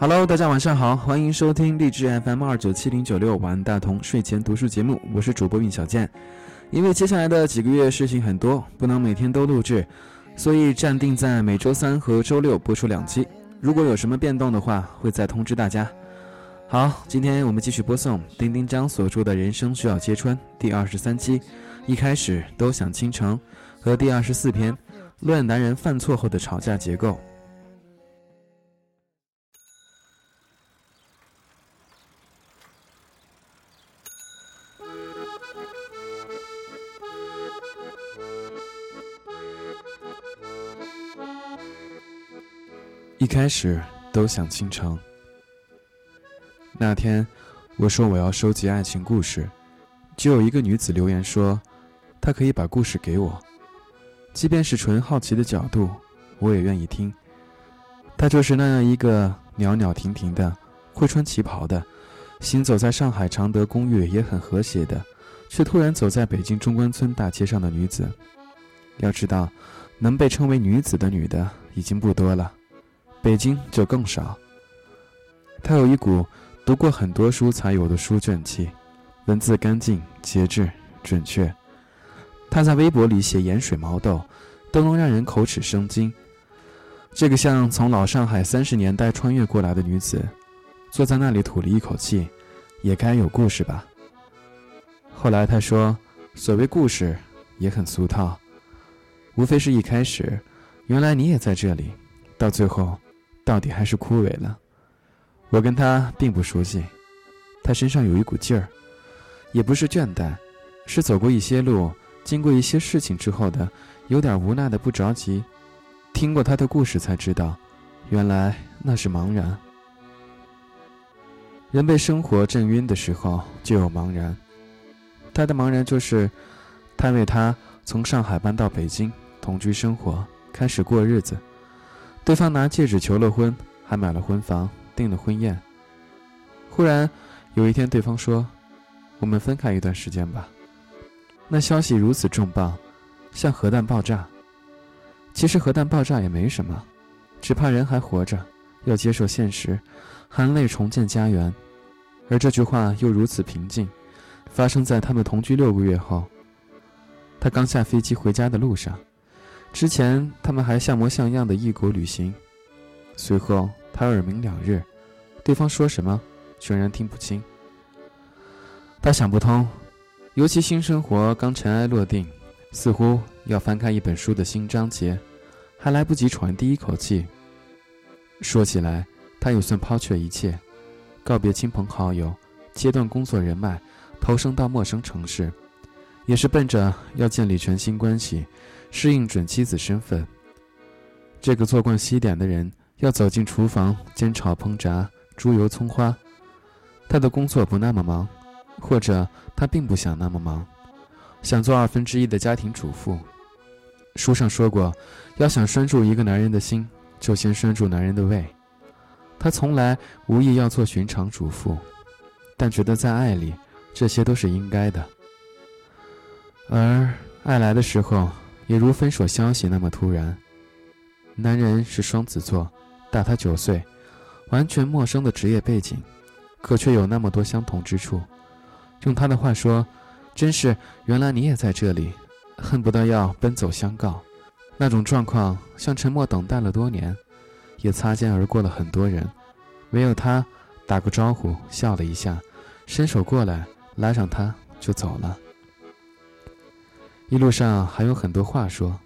Hello，大家晚上好，欢迎收听励志 FM 二九七零九六晚安大同睡前读书节目，我是主播运小健。因为接下来的几个月事情很多，不能每天都录制，所以暂定在每周三和周六播出两期。如果有什么变动的话，会再通知大家。好，今天我们继续播送丁丁张所著的《人生需要揭穿》第二十三期，一开始都想倾城，和第二十四篇论男人犯错后的吵架结构。开始都想倾城。那天，我说我要收集爱情故事，就有一个女子留言说，她可以把故事给我，即便是纯好奇的角度，我也愿意听。她就是那样一个袅袅婷婷的，会穿旗袍的，行走在上海常德公寓也很和谐的，却突然走在北京中关村大街上的女子。要知道，能被称为女子的女的已经不多了。北京就更少。他有一股读过很多书才有的书卷气，文字干净、节制、准确。他在微博里写盐水毛豆，都能让人口齿生津。这个像从老上海三十年代穿越过来的女子，坐在那里吐了一口气，也该有故事吧。后来他说，所谓故事也很俗套，无非是一开始，原来你也在这里，到最后。到底还是枯萎了。我跟他并不熟悉，他身上有一股劲儿，也不是倦怠，是走过一些路，经过一些事情之后的，有点无奈的不着急。听过他的故事才知道，原来那是茫然。人被生活震晕的时候就有茫然，他的茫然就是，他为他从上海搬到北京同居生活，开始过日子。对方拿戒指求了婚，还买了婚房，订了婚宴。忽然有一天，对方说：“我们分开一段时间吧。”那消息如此重磅，像核弹爆炸。其实核弹爆炸也没什么，只怕人还活着，要接受现实，含泪重建家园。而这句话又如此平静，发生在他们同居六个月后。他刚下飞机回家的路上。之前他们还像模像样的异国旅行，随后他耳鸣两日，对方说什么全然听不清。他想不通，尤其新生活刚尘埃落定，似乎要翻开一本书的新章节，还来不及喘第一口气。说起来，他也算抛却一切，告别亲朋好友，切断工作人脉，投身到陌生城市，也是奔着要建立全新关系。适应准妻子身份，这个做惯西点的人要走进厨房煎炒烹炸猪油葱花。他的工作不那么忙，或者他并不想那么忙，想做二分之一的家庭主妇。书上说过，要想拴住一个男人的心，就先拴住男人的胃。他从来无意要做寻常主妇，但觉得在爱里，这些都是应该的。而爱来的时候。也如分手消息那么突然。男人是双子座，大他九岁，完全陌生的职业背景，可却有那么多相同之处。用他的话说，真是原来你也在这里，恨不得要奔走相告。那种状况，像沉默等待了多年，也擦肩而过了很多人，唯有他打个招呼，笑了一下，伸手过来拉上他就走了。一路上还有很多话说，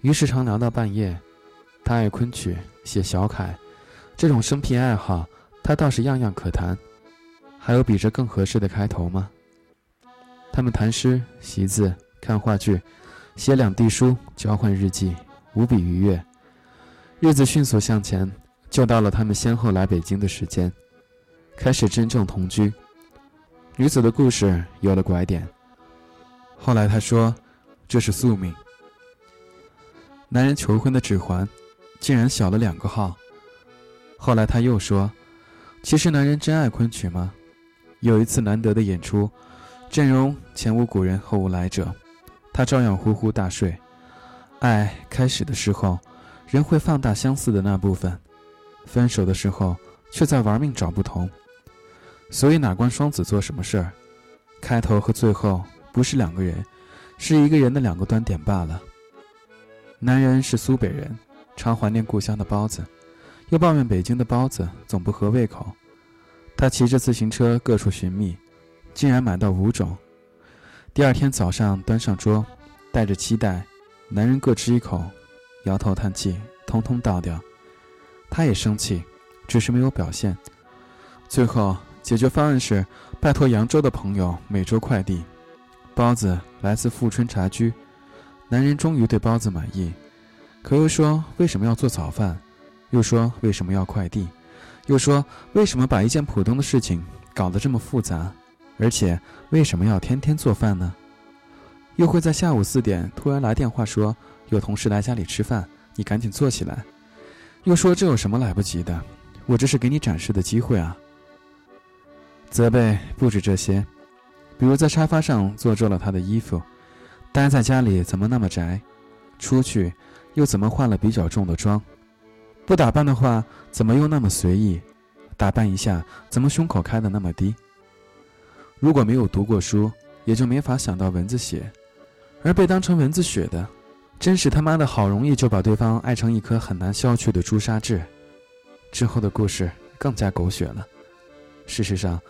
于是常聊到半夜。他爱昆曲，写小楷，这种生僻爱好，他倒是样样可谈。还有比这更合适的开头吗？他们谈诗、习字、看话剧，写两地书，交换日记，无比愉悦。日子迅速向前，就到了他们先后来北京的时间，开始真正同居。女子的故事有了拐点。后来他说。这是宿命。男人求婚的指环，竟然小了两个号。后来他又说：“其实男人真爱昆曲吗？”有一次难得的演出，阵容前无古人后无来者，他照样呼呼大睡。爱开始的时候，人会放大相似的那部分；分手的时候，却在玩命找不同。所以哪关双子座什么事儿，开头和最后不是两个人，是一个人的两个端点罢了。男人是苏北人，常怀念故乡的包子，又抱怨北京的包子总不合胃口。他骑着自行车各处寻觅，竟然买到五种。第二天早上端上桌，带着期待，男人各吃一口，摇头叹气，通通倒掉。他也生气，只是没有表现。最后。解决方案是拜托扬州的朋友每周快递包子，来自富春茶居。男人终于对包子满意，可又说为什么要做早饭？又说为什么要快递？又说为什么把一件普通的事情搞得这么复杂？而且为什么要天天做饭呢？又会在下午四点突然来电话说有同事来家里吃饭，你赶紧做起来。又说这有什么来不及的？我这是给你展示的机会啊！责备不止这些，比如在沙发上坐皱了他的衣服，待在家里怎么那么宅，出去又怎么化了比较重的妆，不打扮的话怎么又那么随意，打扮一下怎么胸口开的那么低。如果没有读过书，也就没法想到蚊子血，而被当成蚊子血的，真是他妈的好容易就把对方爱成一颗很难消去的朱砂痣。之后的故事更加狗血了，事实上。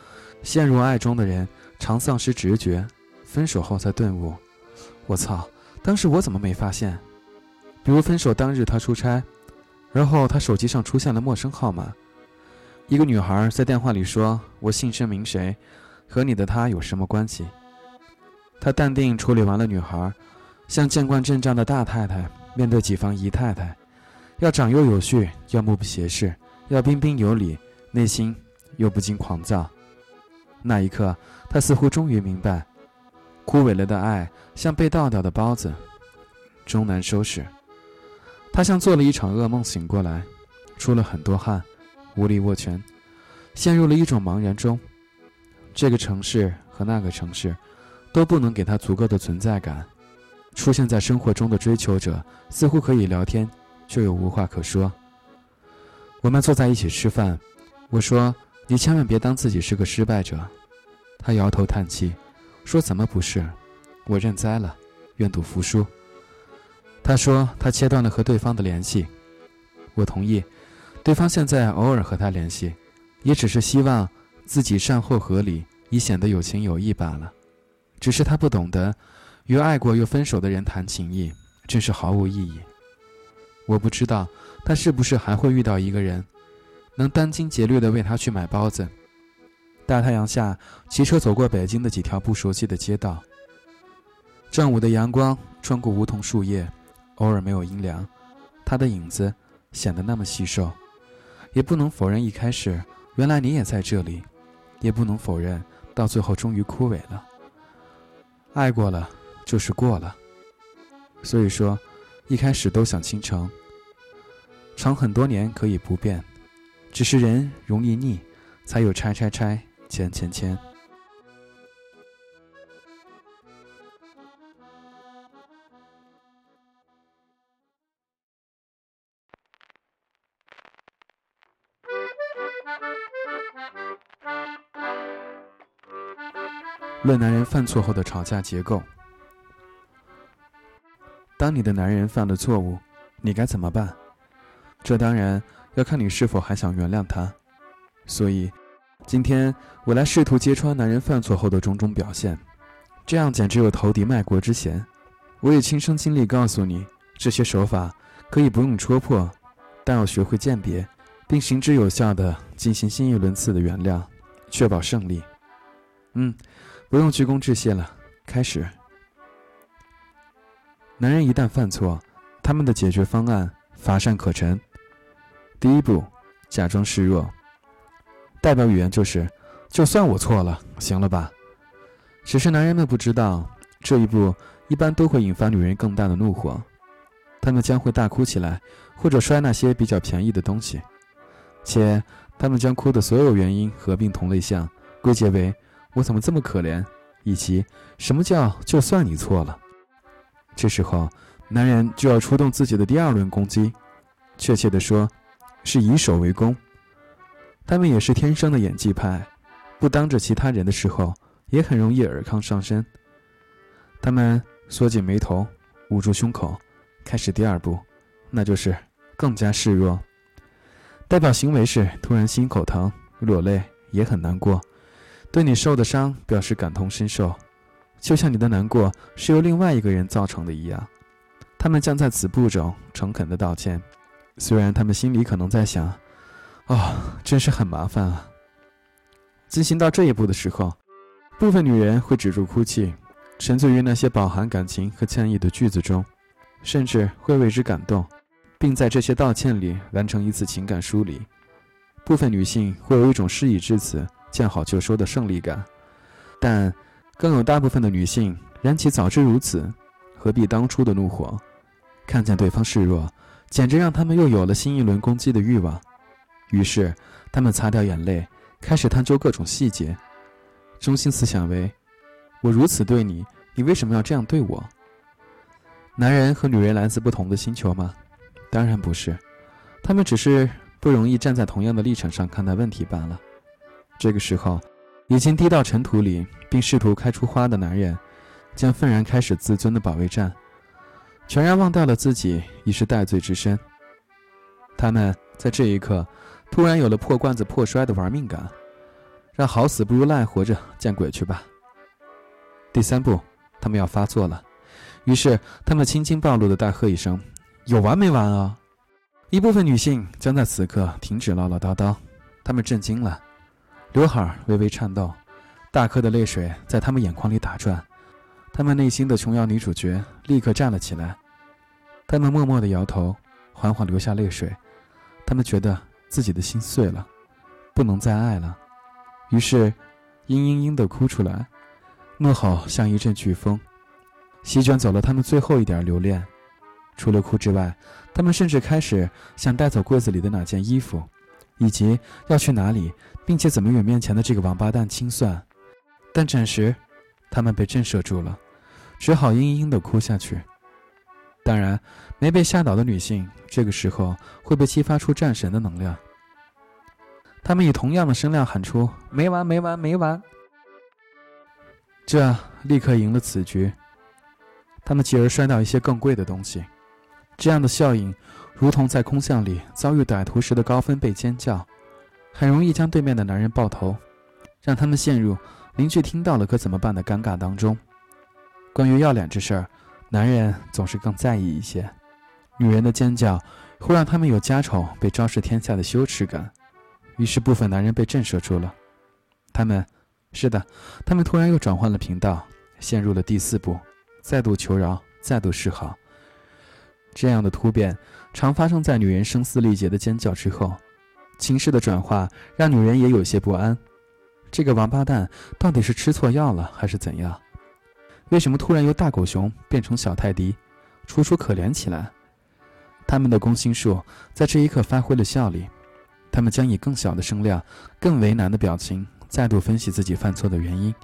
陷入爱中的人常丧失直觉，分手后才顿悟。我操！当时我怎么没发现？比如分手当日他出差，然后他手机上出现了陌生号码，一个女孩在电话里说：“我姓甚名谁，和你的他有什么关系？”他淡定处理完了女孩，像见惯阵仗的大太太面对己方姨太太，要长幼有序，要目不斜视，要彬彬有礼，内心又不禁狂躁。那一刻，他似乎终于明白，枯萎了的爱像被倒掉的包子，终难收拾。他像做了一场噩梦，醒过来，出了很多汗，无力握拳，陷入了一种茫然中。这个城市和那个城市，都不能给他足够的存在感。出现在生活中的追求者，似乎可以聊天，却又无话可说。我们坐在一起吃饭，我说。你千万别当自己是个失败者，他摇头叹气，说：“怎么不是？我认栽了，愿赌服输。”他说他切断了和对方的联系，我同意，对方现在偶尔和他联系，也只是希望自己善后合理，以显得有情有义罢了。只是他不懂得，与爱过又分手的人谈情谊，真是毫无意义。我不知道他是不是还会遇到一个人。能殚精竭虑地为他去买包子。大太阳下，骑车走过北京的几条不熟悉的街道。正午的阳光穿过梧桐树叶，偶尔没有阴凉，他的影子显得那么细瘦。也不能否认一开始，原来你也在这里；也不能否认，到最后终于枯萎了。爱过了，就是过了。所以说，一开始都想倾城，长很多年可以不变。只是人容易腻，才有拆拆拆，迁迁迁。论男人犯错后的吵架结构。当你的男人犯了错误，你该怎么办？这当然。要看你是否还想原谅他，所以，今天我来试图揭穿男人犯错后的种种表现，这样简直有投敌卖国之嫌。我也亲身经历告诉你，这些手法可以不用戳破，但要学会鉴别，并行之有效地进行新一轮次的原谅，确保胜利。嗯，不用鞠躬致谢了，开始。男人一旦犯错，他们的解决方案乏善可陈。第一步，假装示弱。代表语言就是：就算我错了，行了吧？只是男人们不知道，这一步一般都会引发女人更大的怒火，他们将会大哭起来，或者摔那些比较便宜的东西，且他们将哭的所有原因合并同类项，归结为“我怎么这么可怜”以及“什么叫就算你错了”。这时候，男人就要出动自己的第二轮攻击，确切地说。是以守为攻，他们也是天生的演技派，不当着其他人的时候，也很容易尔康上身。他们缩紧眉头，捂住胸口，开始第二步，那就是更加示弱。代表行为是突然心口疼、落泪，也很难过，对你受的伤表示感同身受，就像你的难过是由另外一个人造成的一样。他们将在此步骤诚恳地道歉，虽然他们心里可能在想：“哦，真是很麻烦啊。”进行到这一步的时候，部分女人会止住哭泣，沉醉于那些饱含感情和歉意的句子中，甚至会为之感动，并在这些道歉里完成一次情感梳理。部分女性会有一种事已至此、见好就收的胜利感，但更有大部分的女性燃起早知如此，何必当初的怒火。看见对方示弱，简直让他们又有了新一轮攻击的欲望。于是，他们擦掉眼泪，开始探究各种细节。中心思想为：我如此对你，你为什么要这样对我？男人和女人来自不同的星球吗？当然不是，他们只是不容易站在同样的立场上看待问题罢了。这个时候，已经低到尘土里，并试图开出花的男人，将愤然开始自尊的保卫战。全然忘掉了自己已是戴罪之身。他们在这一刻突然有了破罐子破摔的玩命感，让好死不如赖活着见鬼去吧。第三步，他们要发作了，于是他们轻轻暴露的大喝一声：“有完没完啊！”一部分女性将在此刻停止唠唠叨叨，她们震惊了，刘海微微颤抖，大颗的泪水在她们眼眶里打转。他们内心的琼瑶女主角立刻站了起来，他们默默地摇头，缓缓流下泪水。他们觉得自己的心碎了，不能再爱了，于是嘤嘤嘤地哭出来，怒吼像一阵飓风，席卷走了他们最后一点留恋。除了哭之外，他们甚至开始想带走柜子里的哪件衣服，以及要去哪里，并且怎么与面前的这个王八蛋清算。但暂时。他们被震慑住了，只好嘤嘤的哭下去。当然，没被吓倒的女性这个时候会被激发出战神的能量。他们以同样的声量喊出“没完，没完，没完”，这立刻赢了此局。他们继而摔倒一些更贵的东西，这样的效应如同在空巷里遭遇歹徒时的高分贝尖叫，很容易将对面的男人爆头，让他们陷入。邻居听到了可怎么办的尴尬当中，关于要脸这事儿，男人总是更在意一些。女人的尖叫会让他们有家丑被昭示天下的羞耻感，于是部分男人被震慑住了。他们，是的，他们突然又转换了频道，陷入了第四步，再度求饶，再度示好。这样的突变常发生在女人声嘶力竭的尖叫之后，情势的转化让女人也有些不安。这个王八蛋到底是吃错药了还是怎样？为什么突然由大狗熊变成小泰迪，楚楚可怜起来？他们的攻心术在这一刻发挥了效力，他们将以更小的声量、更为难的表情再度分析自己犯错的原因。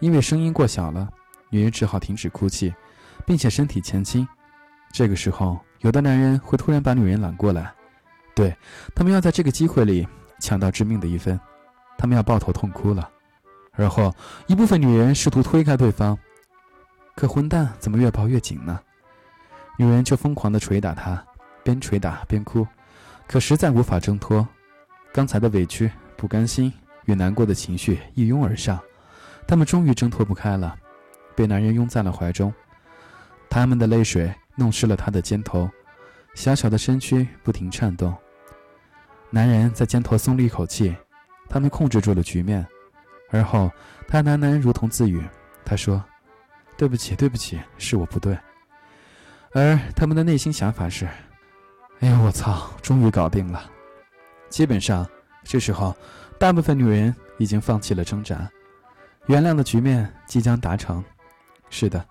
因为声音过小了，女人只好停止哭泣，并且身体前倾。这个时候，有的男人会突然把女人揽过来，对他们要在这个机会里抢到致命的一分。他们要抱头痛哭了，而后一部分女人试图推开对方，可混蛋怎么越抱越紧呢？女人就疯狂地捶打他，边捶打边哭，可实在无法挣脱。刚才的委屈、不甘心与难过的情绪一拥而上，他们终于挣脱不开了，被男人拥在了怀中。他们的泪水弄湿了他的肩头，小小的身躯不停颤动。男人在肩头松了一口气。他们控制住了局面，而后他喃喃如同自语：“他说，对不起，对不起，是我不对。”而他们的内心想法是：“哎呀，我操，终于搞定了！”基本上，这时候大部分女人已经放弃了挣扎，原谅的局面即将达成。是的，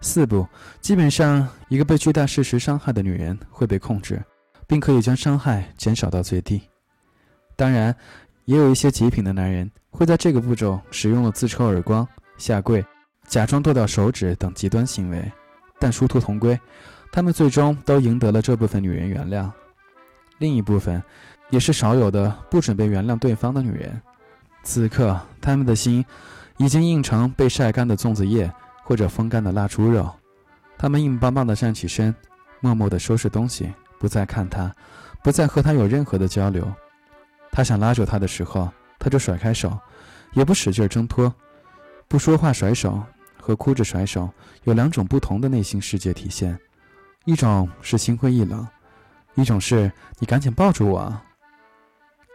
四步，基本上一个被巨大事实伤害的女人会被控制，并可以将伤害减少到最低。当然。也有一些极品的男人会在这个步骤使用了自抽耳光、下跪、假装剁掉手指等极端行为，但殊途同归，他们最终都赢得了这部分女人原谅。另一部分，也是少有的不准备原谅对方的女人。此刻，他们的心已经硬成被晒干的粽子叶或者风干的腊猪肉。他们硬邦邦地站起身，默默地收拾东西，不再看他，不再和他有任何的交流。他想拉住他的时候，他就甩开手，也不使劲挣脱。不说话甩手和哭着甩手有两种不同的内心世界体现，一种是心灰意冷，一种是你赶紧抱住我。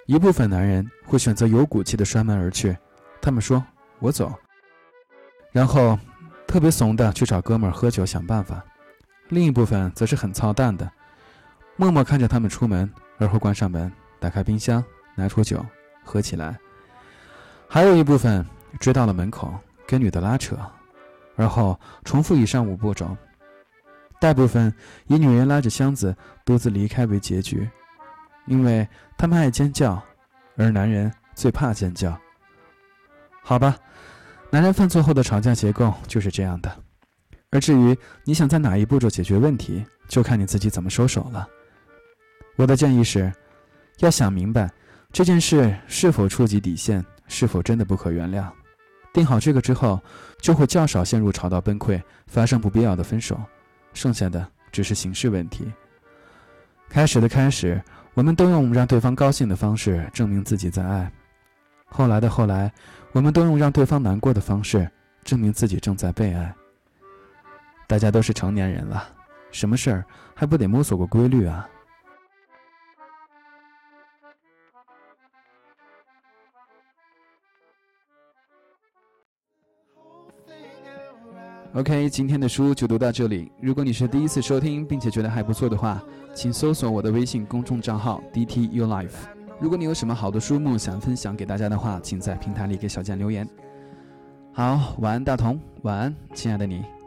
一部分男人会选择有骨气的摔门而去，他们说：“我走。”然后特别怂的去找哥们儿喝酒想办法。另一部分则是很操蛋的，默默看着他们出门，而后关上门，打开冰箱，拿出酒喝起来。还有一部分。追到了门口，跟女的拉扯，而后重复以上五步骤。大部分以女人拉着箱子独自离开为结局，因为他们爱尖叫，而男人最怕尖叫。好吧，男人犯错后的吵架结构就是这样的。而至于你想在哪一步骤解决问题，就看你自己怎么收手了。我的建议是，要想明白这件事是否触及底线，是否真的不可原谅。定好这个之后，就会较少陷入吵到崩溃，发生不必要的分手，剩下的只是形式问题。开始的开始，我们都用让对方高兴的方式证明自己在爱；后来的后来，我们都用让对方难过的方式证明自己正在被爱。大家都是成年人了，什么事儿还不得摸索过规律啊？OK，今天的书就读到这里。如果你是第一次收听，并且觉得还不错的话，请搜索我的微信公众账号 DT U Life。如果你有什么好的书目想分享给大家的话，请在平台里给小贱留言。好，晚安，大同，晚安，亲爱的你。